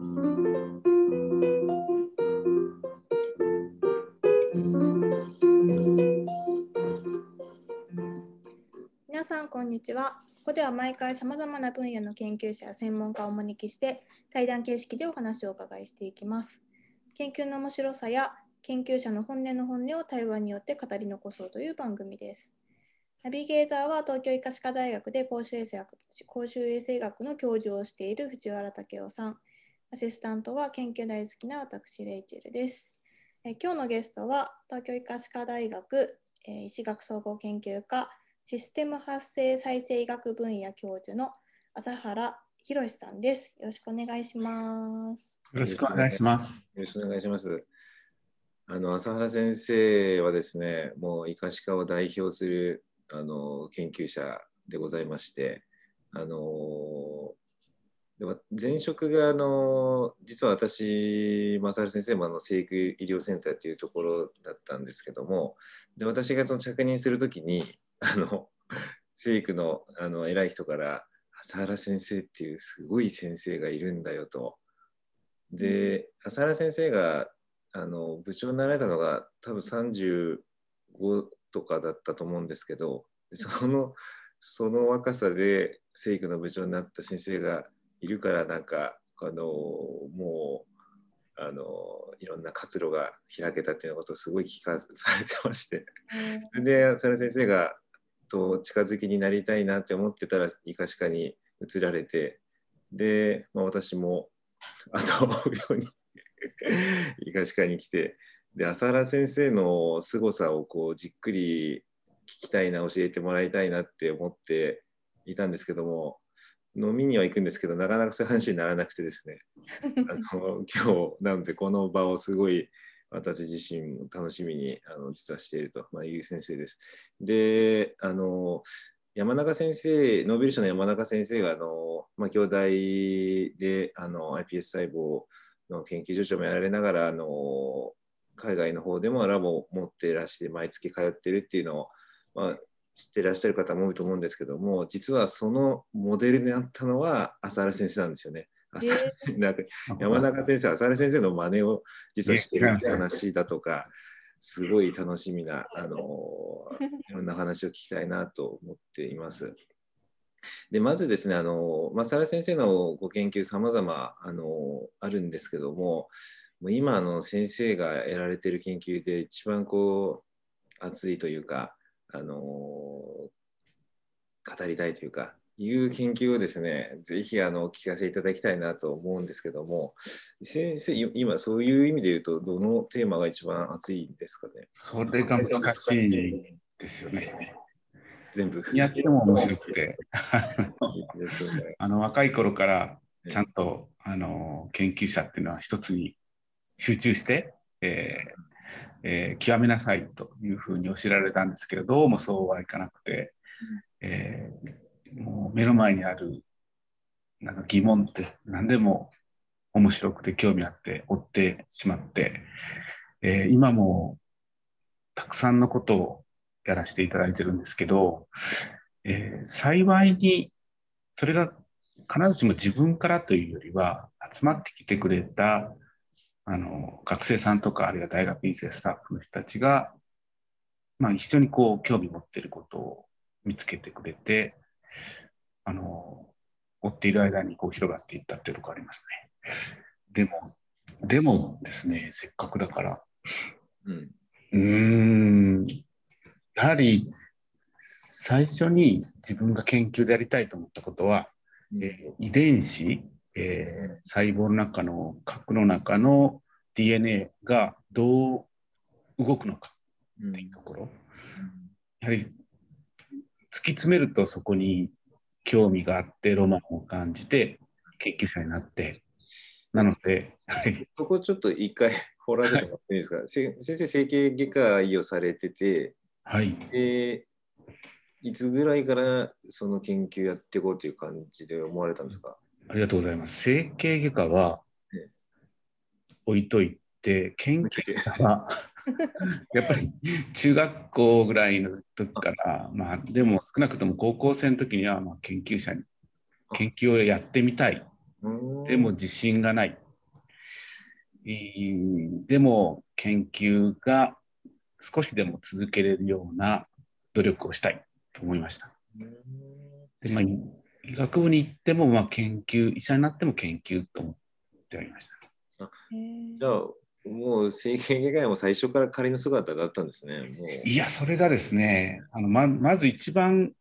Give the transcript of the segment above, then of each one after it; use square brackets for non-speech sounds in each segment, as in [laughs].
皆さんこんにちは。ここでは毎回さまざまな分野の研究者や専門家をお招きして対談形式でお話をお伺いしていきます。研究の面白さや研究者の本音の本音を対話によって語り残そうという番組です。ナビゲーターは東京医科歯科大学で公衆衛生学公衆衛生学の教授をしている藤原武雄さん。アシスタントは研究大好きな私、レイチェルです。え今日のゲストは東京医科歯科大学、えー医師学総合研究科システム発生再生医学分野教授の朝原博さんです。よろしくお願いします。よろしくお願いします。よろしくお願いします。あの朝原先生はですね、もう医科歯科を代表するあの研究者でございまして、あのでも前職があの実は私、正原先生もあの生育医療センターというところだったんですけども、で私がその着任するときに、[laughs] あの生育のあの偉い人から、朝原先生っていうすごい先生がいるんだよと。で、朝原先生があの部長になられたのが多分35とかだったと思うんですけど、そのその若さで生育の部長になった先生がいるから、なんか、あのもう、あのいろんな活路が開けたっていうことをすごい聞かされてまして。で、朝原先生がと近づきになりたいなって思ってたら、医科歯科に移られて、で、まあ、私も後を追うように医科歯科に来て、で、朝原先生の凄さをこうじっくり聞きたいな、教えてもらいたいなって思っていたんですけども、飲みには行くんですけど、なかなかそういう話にならなくてですね、[laughs] あの今日、なのでこの場をすごい私自身も楽しみにあの実はしていると、まあ、いう先生です。で、あの、山中先生、ノーベル賞の山中先生が、あの、まあ、兄弟で、あの、iPS 細胞の研究所長もやられながら、あの、海外の方でもラボを持っていらして、毎月通ってるっていうのを、まあ、知ってらっしゃる方も多いと思うんですけども、実はそのモデルになったのは朝原先生なんですよね。朝 [laughs] なんか山中先生、朝原先生の真似を実はしてるって話だとか、すごい楽しみな、あのいろんな話を聞きたいなと思っています。でまずですね、あのまあ、原先生のご研究、さまざまあのあるんですけども、もう今あの、先生がやられている研究で一番こう熱いというか、あの語りたいというか、いう研究をですね、ぜひあのお聞かせいただきたいなと思うんですけども、先生、今そういう意味で言うと、どのテーマが一番熱いんですかね？それが難しいですよね。全部。やっても面白くて、[laughs] あの若い頃からちゃんとあの研究者っていうのは一つに集中して、えーえー極めなさいというふうに教えられたんですけど、どうもそうはいかなくて、えーもう目の前にあるなんか疑問って何でも面白くて興味あって追ってしまって、えー今もたくさんのことをやらせていただいてるんですけど、えー幸いにそれが必ずしも自分からというよりは集まってきてくれたあの学生さんとかあるいは大学院生スタッフの人たちが、まあ、一緒にこう興味持っていることを見つけてくれてあの追っている間にこう広がっていったっていうところありますね。でもでもですねせっかくだからうん。んやはり最初に自分が研究でやりたいと思ったことは、えー遺伝子、えー細胞の中の核の中の DNA がどう動くのかうんっていうところ、やはり突き詰めるとそこに興味があってロマンを感じて研究者になって。なので、はいそこちょっと一回掘らせてもらっていいですか？せ先生、整形外科医をされてて、はい、で、いつぐらいからその研究やっていこうという感じで思われたんですか、ありがとうございます。整形外科はええ置いといて、研究者は [laughs] やっぱり中学校ぐらいの時から、まあ、でも少なくとも高校生の時にはまあ研究者に研究をやってみたい。でも自信がない。でも研究が少しでも続けれるような努力をしたいと思いました。でまあ、医学部に行っても、まあ、研究、医者になっても研究と思っておりました。あじゃあ、もう整形外科も最初から仮の姿だったんですね。いや、それがですね、あのままず一番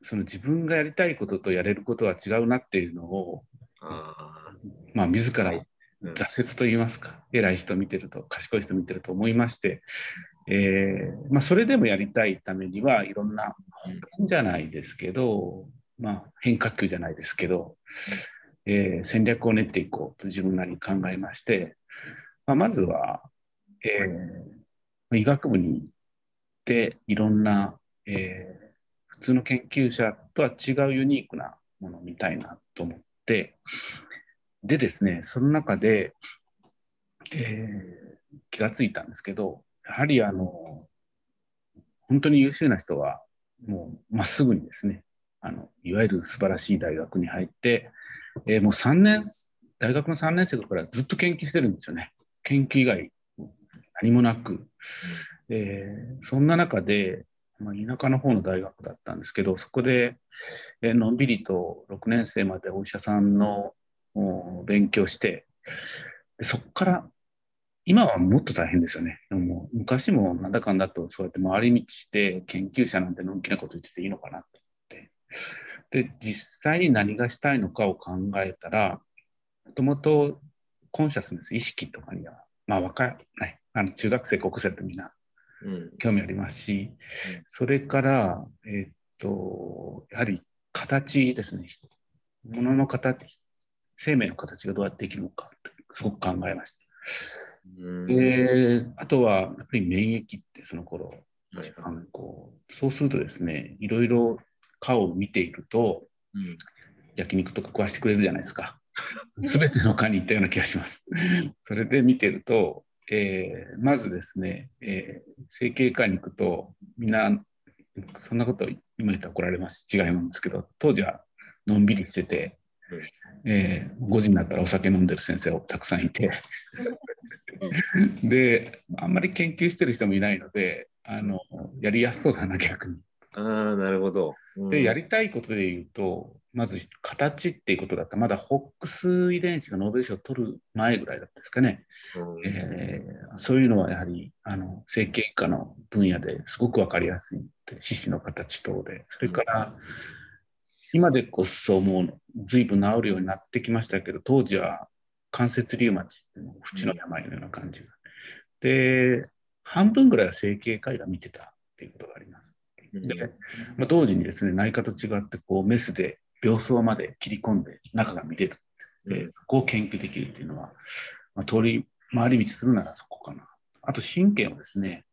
その自分がやりたいこととやれることは違うなっていうのを、あまあ、自ら挫折と言いますか、うん、偉い人見てると、賢い人見てると思いまして、えーまあ、それでもやりたいためにはいろんな本じゃないですけど、まあ、変化球じゃないですけど、えー、戦略を練っていこうと自分なりに考えまして、まあ、まずは、えー、医学部に行っていろんな、えー、普通の研究者とは違うユニークなものを見たいなと思ってでですねその中で、えー、気がついたんですけどやはりあの本当に優秀な人はもうまっすぐにですねあのいわゆる素晴らしい大学に入って、えー、もう3年大学の3年生からずっと研究してるんですよね研究以外何もなく、えー、そんな中で、まあ、田舎の方の大学だったんですけどそこで、えー、のんびりと6年生までお医者さんの勉強してそこから今はもっと大変ですよね。でも昔もなんだかんだとそうやって回り道して研究者なんてのんきなこと言ってていいのかなと。で、実際に何がしたいのかを考えたら、もともとコンシャスネス、意識とかには、まあ若い、ね、あの中学生、高校生ってみんな興味ありますし、うん、それから、えー、っと、やはり形ですね。ものの形、生命の形がどうやって生きるのかってすごく考えました。であとはやっぱり免疫ってその頃、はいあのこうそうするとですねいろいろ顔を見ていると、うん、焼肉とか食わしてくれるじゃないですか。全ての科に行ったような気がします。それで見てると、えー、まずですね、えー、整形科に行くとみんなそんなこと今言ったら怒られます。し違いなんですけど当時はのんびりしててえー、5時になったらお酒飲んでる先生をたくさんいて。であんまり研究してる人もいないのであのやりやすそうだな逆に。ああなるほど、うん、でやりたいことで言うとまず形っていうことだった。まだホックス遺伝子がノーベル賞を取る前ぐらいだったですかね、うん、えー、そういうのはやはりあの整形外科の分野ですごく分かりやすい四肢の形等で。それから、今でこそもう随分治るようになってきましたけど、当時は関節リウマチ、縁の病のような感じが。で、半分ぐらいは整形外科見てたっていうことがあります。で、まあ、同時にですね、内科と違ってこうメスで病巣まで切り込んで中が見れる。で、そこを研究できるっていうのは、まあ、通り回り道するならそこかな。あと神経もですね、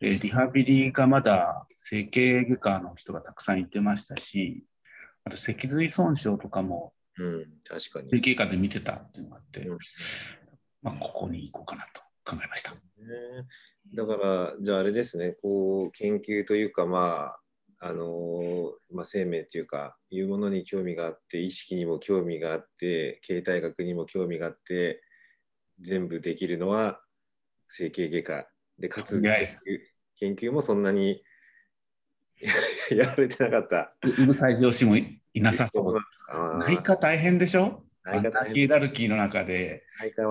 リハビリがまだ整形外科の人がたくさんいてましたし、あと脊髄損傷とかも、うん、確かに。整形科で見てたっていうのがあって、うん、まあ、ここに行こうかなと考えました。だから、じゃああれですね、こう、研究というか、まあ、あのまあ、生命というか、いうものに興味があって、意識にも興味があって、形態学にも興味があって、全部できるのは整形外科で、かつ研究研究もそんなに [laughs] やられてなかった。うるさい上司もいなさそう。内科大変でしょ？ヒエラルキーの中で。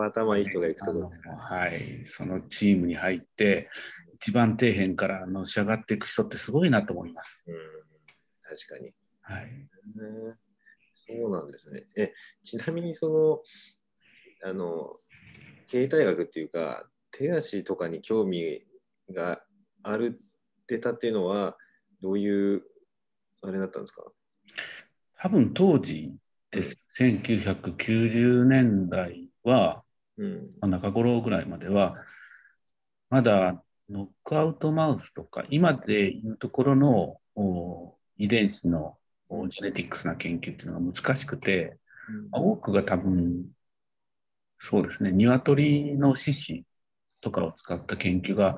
頭いい人が行くところですかはい。そのチームに入って、一番底辺からのし上がっていく人ってすごいなと思います。うん、確かに。はい、そうなんですね。え、ちなみにその、あの、形態学っていうか、手足とかに興味があるってたっていうのは、どういうあれだったんですか？多分当時です、うん、1990年代は、うん、まあ、中頃ぐらいまでは、まだノックアウトマウスとか、今でいうところの遺伝子のジェネティックスな研究っていうのが難しくて、うん、多くが多分、そうですね、鶏の獅子とかを使った研究が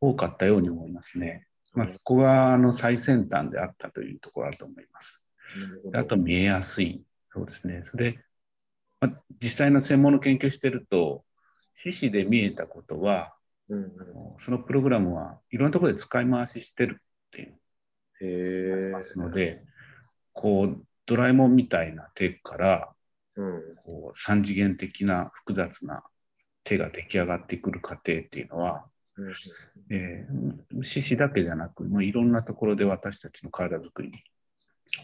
多かったように思いますね。まあ、そこがあの最先端であったというところだと思います。あと見えやすい。そうですね。それで、まあ、実際の専門の研究してると、獅子で見えたことは、うん、そのプログラムはいろんなところで使い回ししてるっていうますのでこうドラえもんみたいな手から、うん、こう3次元的な複雑な手が出来上がってくる過程っていうのは、うんえー、獅子だけじゃなくもういろんなところで私たちの体づくりに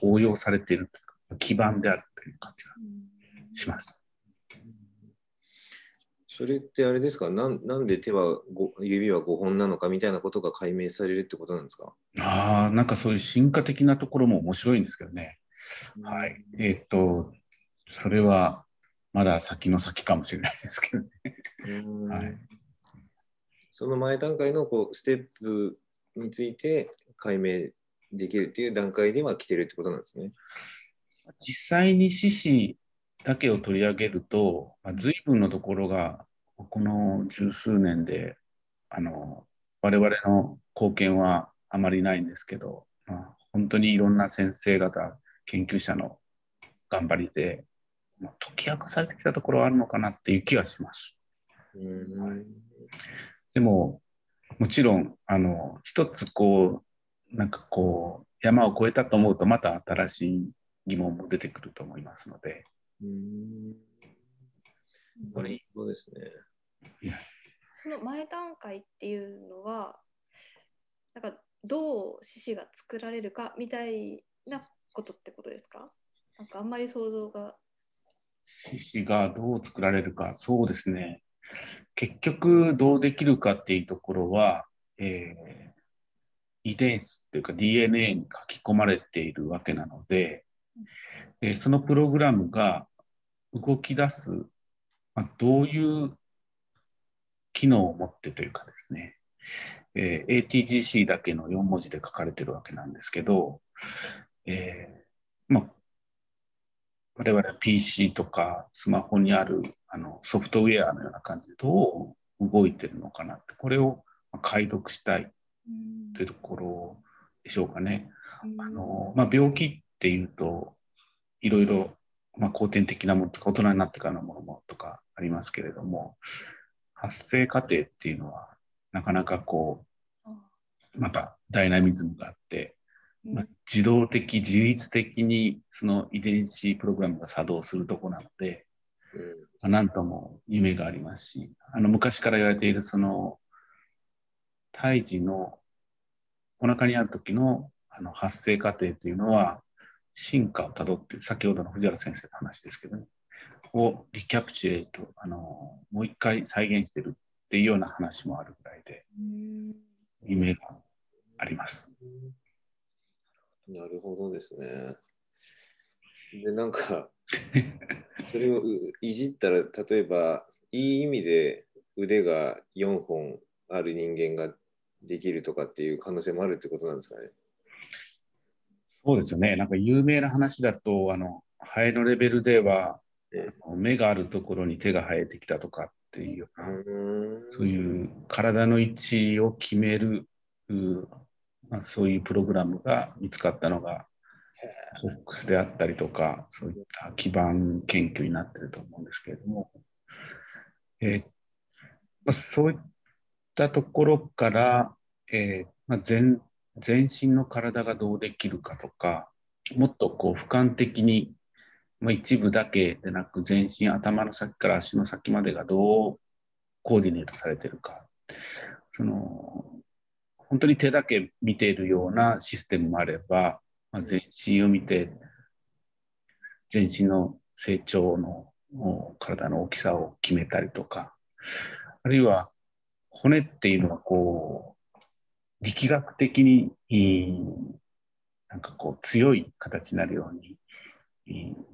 応用されている基盤であるという感じがします。それってあれですか？なんなんで手は指は5本なのかみたいなことが解明されるってことなんですか？ああ、なんかそういう進化的なところも面白いんですけどね。はい。えー、っと、それはまだ先の先かもしれないですけどね。はい、その前段階のこうステップについて解明できるっていう段階では来てるってことなんですね。実際に獅子だけを取り上げると、まあ、随分のところがこの十数年であの我々の貢献はあまりないんですけど、まあ、本当にいろんな先生方研究者の頑張りで、まあ、解き明かされてきたところはあるのかなっていう気がします。うんでももちろんあの一つこうなんかこう山を越えたと思うとまた新しい疑問も出てくると思いますので、なるほどですね。その前段階っていうのは、なんかどう獅子が作られるかみたいなことってことですか？なんかあんまり想像が。獅子がどう作られるか、そうですね。結局どうできるかっていうところは、えー、遺伝子というか DNA に書き込まれているわけなので、えー、そのプログラムが動き出す、まあ、どういう機能を持ってというかですね、えー、ATGC だけの4文字で書かれてるわけなんですけど、えー、まあ、我々 PC とかスマホにあるあのソフトウェアのような感じでどう動いてるのかなって、これを解読したいというところでしょうかね。あのまあ、病気っていうといろいろまあ、後天的なものとか大人になってからのものもとかありますけれども発生過程っていうのはなかなかこうまたダイナミズムがあって、まあ、自動的自律的にその遺伝子プログラムが作動するとこなので、まあ、なんとも夢がありますしあの昔から言われているその胎児のお腹にある時のあの発生過程というのは進化をたどって、先ほどの藤原先生の話ですけどね、をリキャプチュエイト、あのもう一回再現してるっていうような話もあるぐらいで、夢があります。なるほどですね。で、なんか、それをいじったら、例えば、いい意味で腕が4本ある人間ができるとかっていう可能性もあるってことなんですかね。そうですよね。なんか有名な話だと、あの、ハエのレベルでは、目があるところに手が生えてきたとかっていうような、そういう体の位置を決める、まあ、そういうプログラムが見つかったのが、フォックスであったりとか、そういった基盤研究になってると思うんですけれども、えーまあ、そういったところから、えーまあ、全全身の体がどうできるかとか、もっとこう俯瞰的に、まあ、一部だけでなく全身、頭の先から足の先までがどうコーディネートされてるか。その本当に手だけ見ているようなシステムもあれば、まあ、全身を見て全身の成長の体の大きさを決めたりとかあるいは骨っていうのはこう力学的に、なんかこう強い形になるように、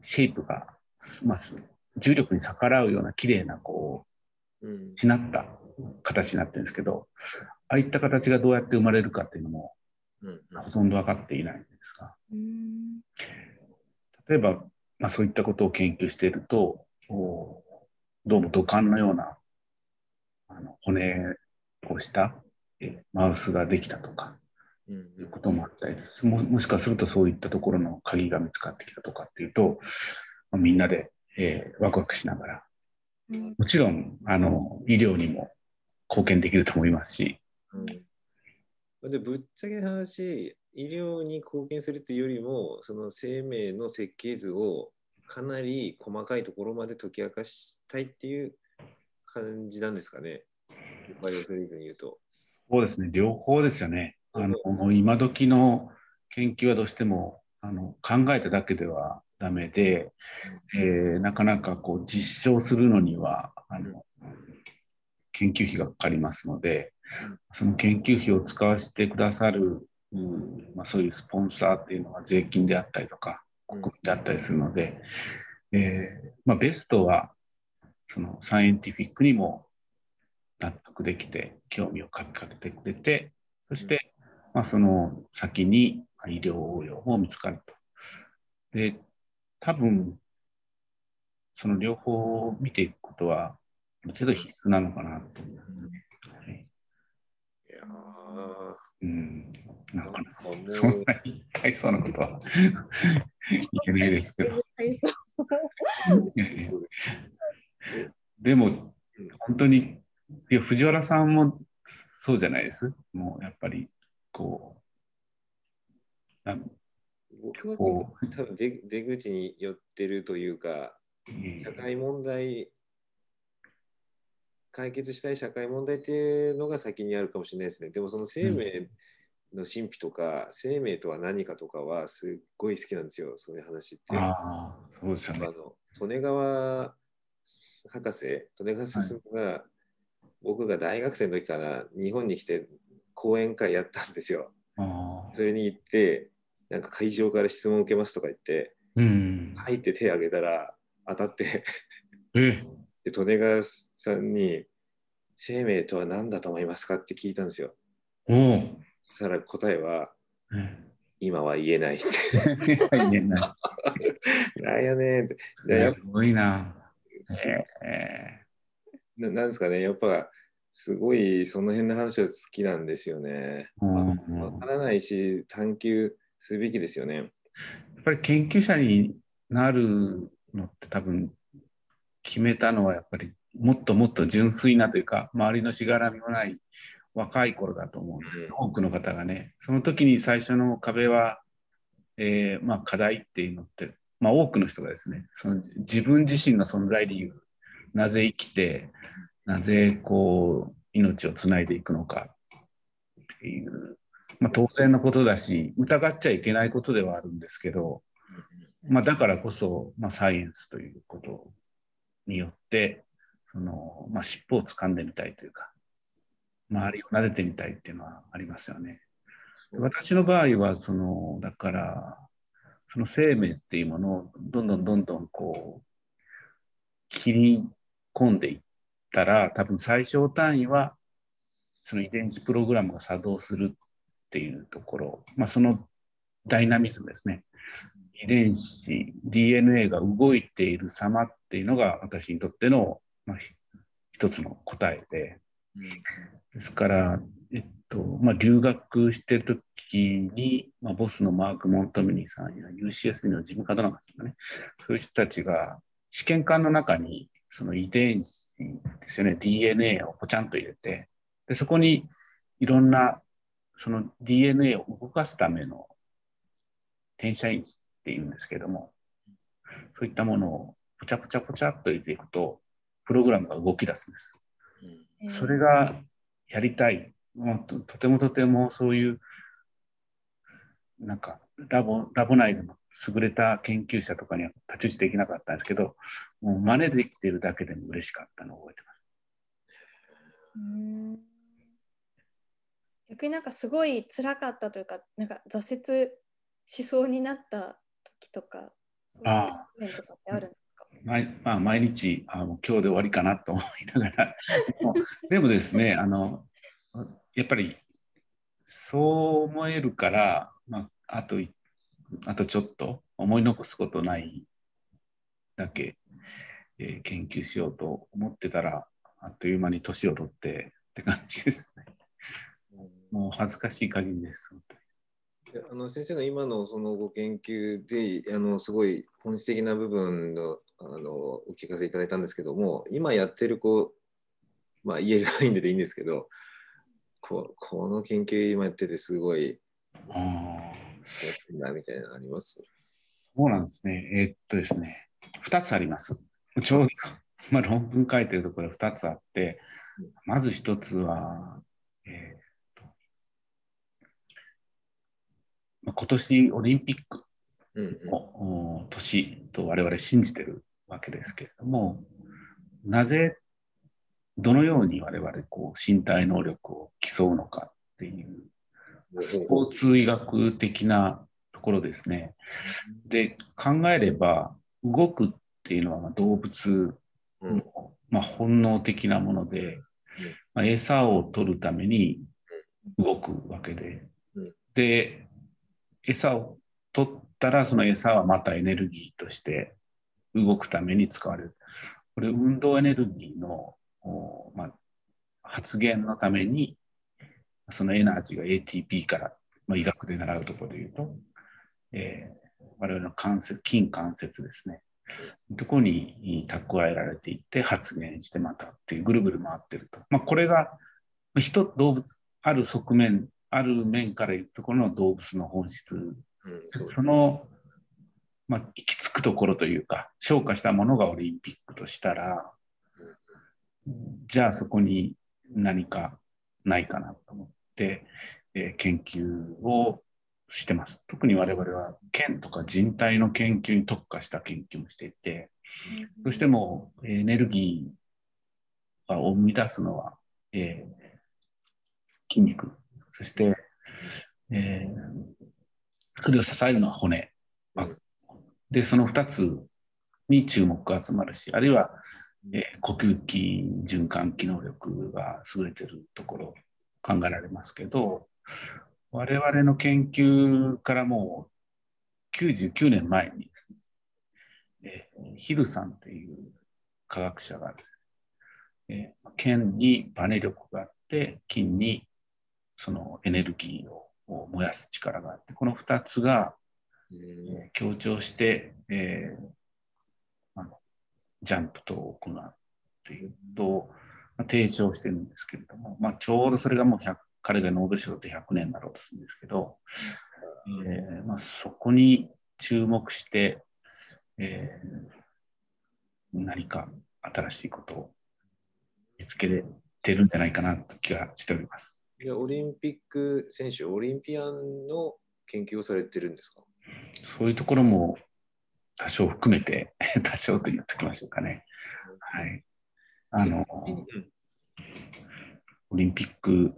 シェイプが、まあ、重力に逆らうような綺麗なこう、しなった形になってるんですけど、ああいった形がどうやって生まれるかっていうのも、ほとんど分かっていないんですが、例えば、まあ、そういったことを研究していると、どうも土管のようなあの骨をしたえマウスができたとか、いうこともあったりも、もしかするとそういったところの鍵が見つかってきたとかっていうと、まあ、みんなで、えー、ワクワクしながらもちろんあの医療にも貢献できると思いますし。うん、でぶっちゃけ話医療に貢献するというよりもその生命の設計図をかなり細かいところまで解き明かしたいっていう感じなんですかね。バイオフリーズに言うと。そうですね、両方ですよね。あの今時の研究はどうしてもあの考えただけではダメで、えー、なかなかこう実証するのにはあの研究費がかかりますので、その研究費を使わせてくださる、うんまあ、そういうスポンサーっていうのは税金であったりとか、国民であったりするので、えーまあ、ベストはそのサイエンティフィックにも納得できて、興味をかけてくれて、そして、まあ、その先に医療応用も見つかると。で、多分、その両方を見ていくことは、ある程度必須なのかなと。はい、いやうん、なんかそんなに大層なことは [laughs] 言えないですけど。でも、本当に、いや、藤原さんもそうじゃないです。もうやっぱり、こう、僕は多分出出口に寄ってるというか、社会問題、解決したい社会問題っていうのが先にあるかもしれないですね。でもその生命の神秘とか、うん、生命とは何かとかはすっごい好きなんですよ、そういう話って。ああ、そうですよね。あの利根川博士、利根川進が、はい、僕が大学生の時から日本に来て講演会やったんですよ。それに行って、なんか会場から質問を受けますとか言って、うん、入って手を挙げたら当たって [laughs] で利根川さんに「生命とは何だと思いますか?」って聞いたんですよ。そしたら答えは、うん、今は言えないって。言えない。[laughs] なんやねんって。すごいな。えー、ななんですかね、やっぱすごいその辺の話は好きなんですよね。わ、からないし、探求すべきですよね。やっぱり研究者になるのって多分決めたのはやっぱりもっともっと純粋なというか周りのしがらみもない若い頃だと思うんですけど、多くの方がねその時に最初の壁は、えー、まあ、課題っていうのってまあ、多くの人がですねその自分自身の存在理由なぜ生きてなぜこう命をつないでいくのかっていう、まあ、当然のことだし疑っちゃいけないことではあるんですけど、まあ、だからこそ、まあ、サイエンスということによってその、まあ、尻尾を掴んでみたいというか周りを撫でてみたいっていうのはありますよね。私の場合はそのだからその生命っていうものをどんどんどんどんこう切り込んでいったら多分最小単位はその遺伝子プログラムが作動するっていうところ、まあ、そのダイナミズムですね。遺伝子 DNA が動いている様っていうのが私にとっての、まあ、一つの答えで、ですから、えっとまあ、留学してる時に、まあ、ボスのマーク・モントミニーさんや UCSD の事務方なんかね、そういう人たちが試験管の中にその遺伝子ですよね、DNA をぽちゃんと入れて、でそこにいろんなその DNA を動かすための転写因子っていうんですけども、そういったものをぽちゃぽちゃぽちゃっと入れていくと、プログラムが動き出すんです。それがやりたい、まあ、ととてもとてもそういうなんかラボラボ内での優れた研究者とかには太刀打ちできなかったんですけど、もう真似できてるだけでも嬉しかったのを覚えてます。うん逆になんかすごい辛かったというか、なんか挫折しそうになった時とか、そういう面とかってあるんですか？毎まあ、毎日あの今日で終わりかなと思いながら。[laughs] でもですねあのやっぱりそう思えるから、まあ、あとあとちょっと思い残すことないだけ、えー、研究しようと思ってたら、あっという間に年を取ってって感じですね。もう恥ずかしい限りです、本当に。あの先生の今のそのご研究であのすごい本質的な部分のあのお聞かせいただいたんですけども今やってるこうまあ言える範囲でいいんですけどここの研究今やっててすごいあなみたいなのあります？そうなんですね。えーっとですね、2つあります。ちょうど、[laughs] まあ、論文書いてるところ2つあって、まず1つは、えーっとまあ今年オリンピックのお年と我々信じてるわけですけれども、なぜ、どのように我々こう身体能力を競うのかっていう、スポーツ医学的なところですね。で、考えれば、動くっていうのはまあ動物うん。の、まあ、本能的なもので、まあ、餌を取るために動くわけで。うん、で、餌を取ったら、その餌はまたエネルギーとして動くために使われる。これ、運動エネルギーの、おまあ、発現のために、そのエナジーが ATP から、まあ、医学で習うところで言うと、えー我々の関節、筋関節ですね。ところに蓄えられていって発現してまたっていうぐるぐる回ってると。まあ、これが人、動物、ある側面、ある面から言うところの動物の本質、うんその、まあ、行き着くところというか、消化したものがオリンピックとしたら、じゃあそこに何かないかなと思って、えー研究をしてます。特に我々は腱とか人体の研究に特化した研究もしていて、どうしてもエネルギーを生み出すのは、えー筋肉、そして、えーそれを支えるのは骨。で、その2つに注目が集まるし、あるいは、えー呼吸器、循環器能力が優れてるところ考えられますけど、我々の研究からもう99年前にですね、えヒルさんという科学者が、えー腱にバネ力があって、筋にそのエネルギーをを燃やす力があって、この2つが、え強調して、えーあのジャンプと行うっていうこと、まあ提唱してるんですけれども、まあ、ちょうどそれがもう100彼がノーベル賞で100年になろうとするんですけど、えーまあ、そこに注目して、えー何か新しいことを見つけてるんじゃないかなと気がしております。でオリンピック選手、オリンピアンの研究をされてるんですか？そういうところも多少含めて、[laughs] 多少と言っておきましょうかね。はい。あの、うんオリンピック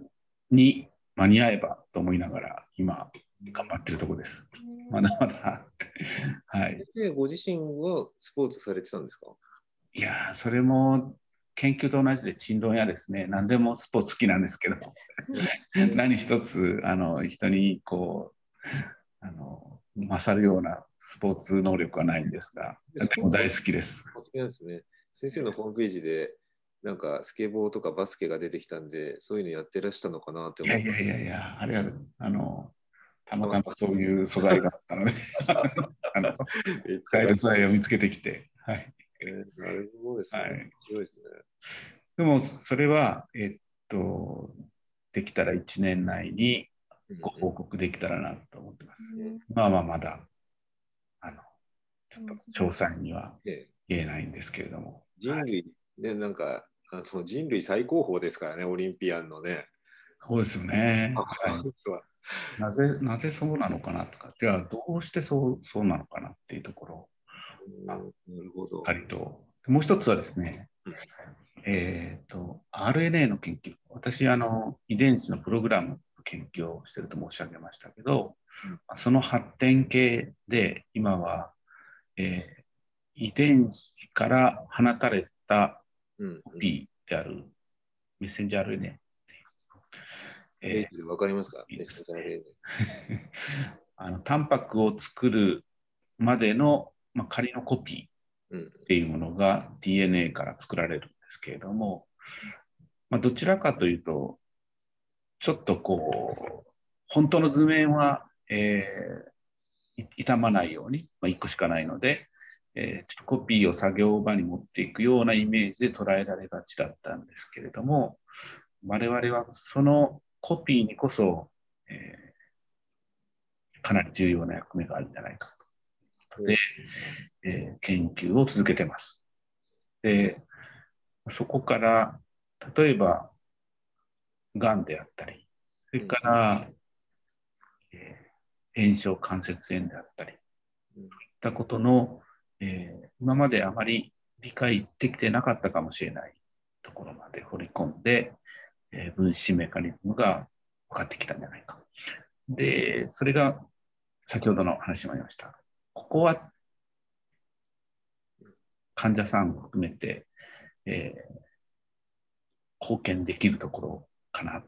に間に合えばと思いながら、今、頑張ってるところです。まだまだ。[laughs] はい。先生ご自身はスポーツされてたんですか？いやー、それも研究と同じで、ちんどん屋ですね。何でもスポーツ好きなんですけど、何一つ、あの、人にこう、あの、勝るようなスポーツ能力はないんですが、でも大好きです。お好きなんですね。先生のホームページで、なんかスケボーとかバスケが出てきたんで、そういうのやってらしたのかなって思っいやいやいやいや、あれは、あの、たまたまそういう素材があったので、[laughs] あのて。使える素材を見つけてきて、はい。えーなるほどですね。はい面白いですね。でも、それは、えっと、できたら1年内にご報告できたらなと思ってます。まあまあ、まだ、あの、ちょっと詳細にはええ言えないんですけれども。人類、ね、なんかあの人類最高峰ですからね、オリンピアンのね。そうですよね。なぜ、なぜそうなのかなとか、じゃあどうしてそうそうなのかなっていうところなるほどしっ。かりと。もう一つはですねうん、えっ、と、RNA の研究。私、あの、遺伝子のプログラムの研究をしてると申し上げましたけど、その発展系で、今は、えー遺伝子から放たれたうんコピーであるメッセンジャー RNA っていう。えーえー、わかりますか？メッセンジャー RNA [laughs] あのタンパクを作るまでの、まあ、仮のコピーうん。っていうものが DNA から作られるんですけれども、まあ、どちらかというと、ちょっとこう、本当の図面はえー、傷まないように、まあ、1個しかないので、えー、ちょっとコピーを作業場に持っていくようなイメージで捉えられがちだったんですけれども、我々はそのコピーにこそ、えー、かなり重要な役目があるんじゃないかと。で、えー、研究を続けてます。で、そこから、例えば、がんであったり、それから、えー、炎症関節炎であったり、そういったことの、えー、今まであまり理解できてなかったかもしれないところまで掘り込んで、えー、分子メカニズムが分かってきたんじゃないか。で、それが先ほどの話もありました。ここは患者さんを含めて、えー、貢献できるところかな。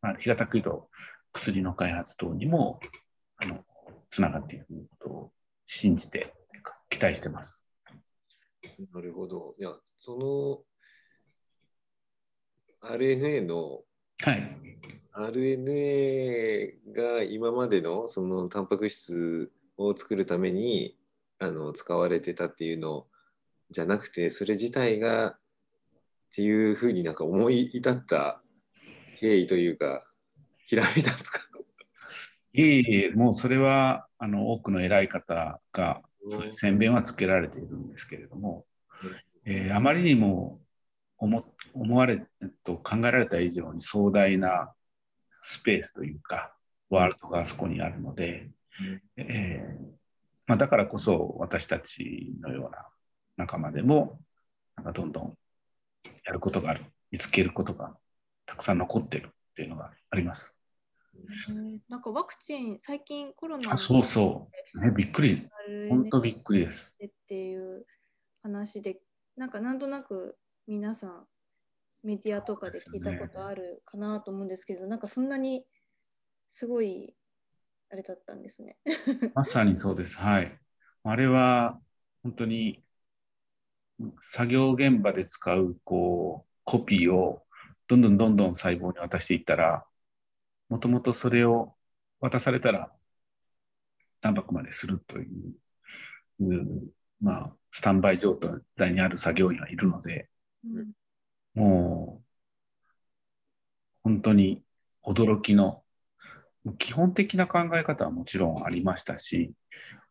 まあ、平たく言うと、薬の開発等にもあのつながっていくことを信じて期待してます。なるほど。いや、その RNA の、はい、RNA が今までのそのタンパク質を作るためにあの使われてたっていうのじゃなくてそれ自体がっていうふうになんか思い至った経緯というかひらめいたんですか？いえいえもうそれはあの多くの偉い方がそういう宣伝はつけられているんですけれども、えー、あまりにも思思われと考えられた以上に壮大なスペースというかワールドがあそこにあるので、えーまあ、だからこそ私たちのような仲間でもなんかどんどんやることがある見つけることがたくさん残ってるっていうのがあります。なんかワクチン最近コロナあそうそう、ね、びっくり本当びっくりですっていう話でなんかなんとなく皆さんメディアとかで聞いたことあるかなと思うんですけど、ね、なんかそんなにすごいあれだったんですね。[laughs] まさにそうです。はい。あれは本当に作業現場で使うこうコピーをどんどんどんどん細胞に渡していったら、もともとそれを渡されたら、タンパクまでするという、まあ、スタンバイ状態にある作業員はいるので、うん、もう、本当に驚きの基本的な考え方はもちろんありましたし、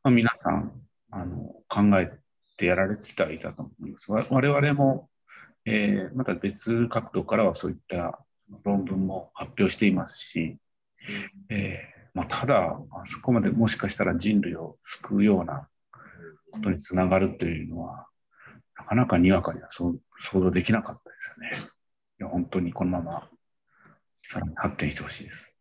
まあ、皆さんあの考えてやられてはいたと思います。我々も、えー、また別角度からはそういった論文も発表していますし、えー、まあ、ただ、あそこまでもしかしたら人類を救うようなことにつながるというのは、なかなかにわかには想像できなかったですよね。いや本当にこのままさらに発展してほしいです。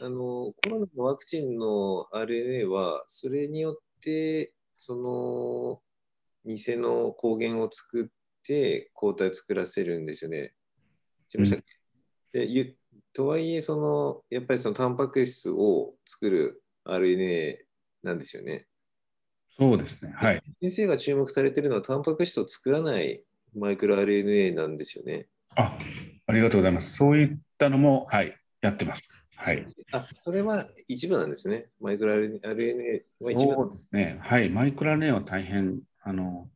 あのコロナのワクチンの RNA は、それによって、その偽の抗原を作って抗体を作らせるんですよね。しましたっけ、うん、でとはいえ、そのやっぱりそのタンパク質を作る RNA なんですよね。そうですね。はい。先生が注目されているのは、タンパク質を作らないマイクロ RNA なんですよね。あ、ありがとうございます。そういったのも、はい、やってます。はい。あ、それは一部なんですね。マイクロ RNA は一部そうですね。はい。マイクロ RNA は大変、あの、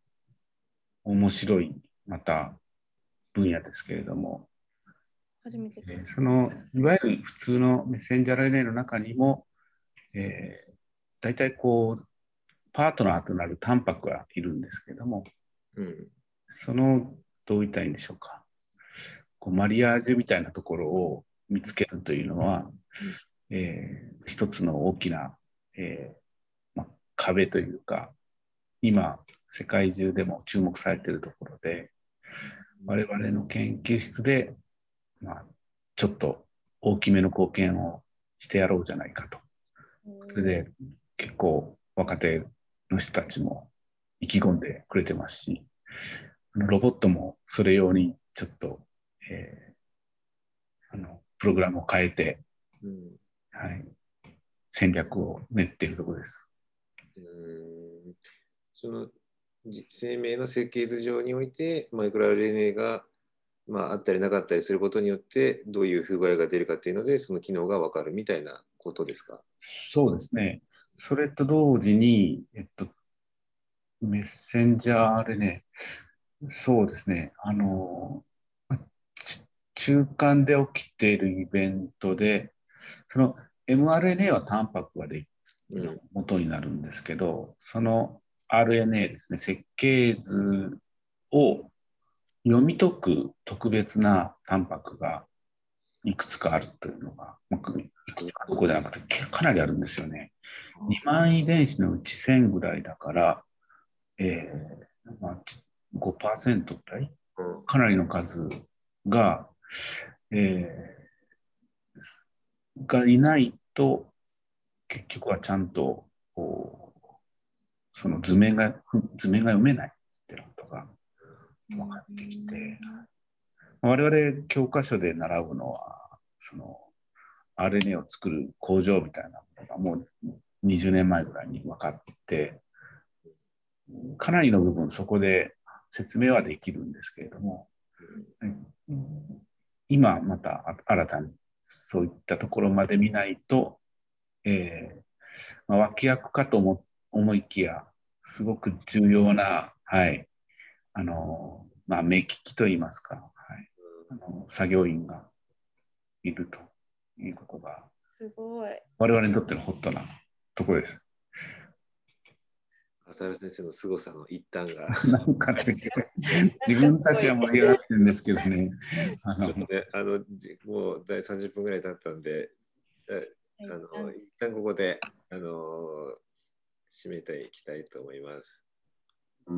面白い、また分野ですけれども、初めて、えー、その、いわゆる普通のメッセンジャー RNA の中にも、えー、大体こう、パートナーとなるタンパクがいるんですけれども、うん、その、どう言ったらいいんでしょうか。こうマリアージュみたいなところを見つけるというのは、えー、一つの大きな、えーまあ、壁というか、今、世界中でも注目されているところで、我々の研究室で、まあ、ちょっと大きめの貢献をしてやろうじゃないかと。それで結構若手の人たちも意気込んでくれてますし、ロボットもそれ用にちょっと、えー、あのプログラムを変えて、うん、はい、戦略を練っているところです。うんその生命の設計図上においてマイクロ RNA が、まあ、あったりなかったりすることによってどういう不具合が出るかっていうのでその機能が分かるみたいなことですか？そうですね。それと同時に、えっと、メッセンジャー RNA、そうですね、あの、中間で起きているイベントで、その mRNA はタンパクがで元になるんですけど、その RNA ですね、設計図を読み解く特別なタンパクがいくつかあるというのが、いくつかどこじゃなくてかなりあるんですよね。2万遺伝子のうち1000ぐらいだから、えーまあ、5%くらい、かなりの数が、えー、がいないと、結局はちゃんとその図面が図面が読めない分かってきて、我々教科書で習うのはその RNA を作る工場みたいなものがもう20年前ぐらいに分かってかなりの部分そこで説明はできるんですけれども、今また新たにそういったところまで見ないと、えーまあ、脇役かと思思いきやすごく重要な、はい、あのまあ、目利きといいますか、はい、あの作業員がいるということがすごい我々にとってのホットなところです。浅原先生の凄さの一端が。なんか、ね、[laughs] 自分たちは盛り上がってるんですけどね。あのちょっとね、あのもう第30分ぐらい経ったんで、あの一旦ここであの締めていきたいと思います。あり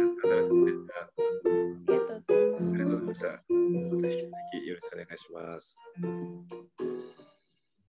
がとうございます。ありがとうございました。また引き続きよろしくお願いします。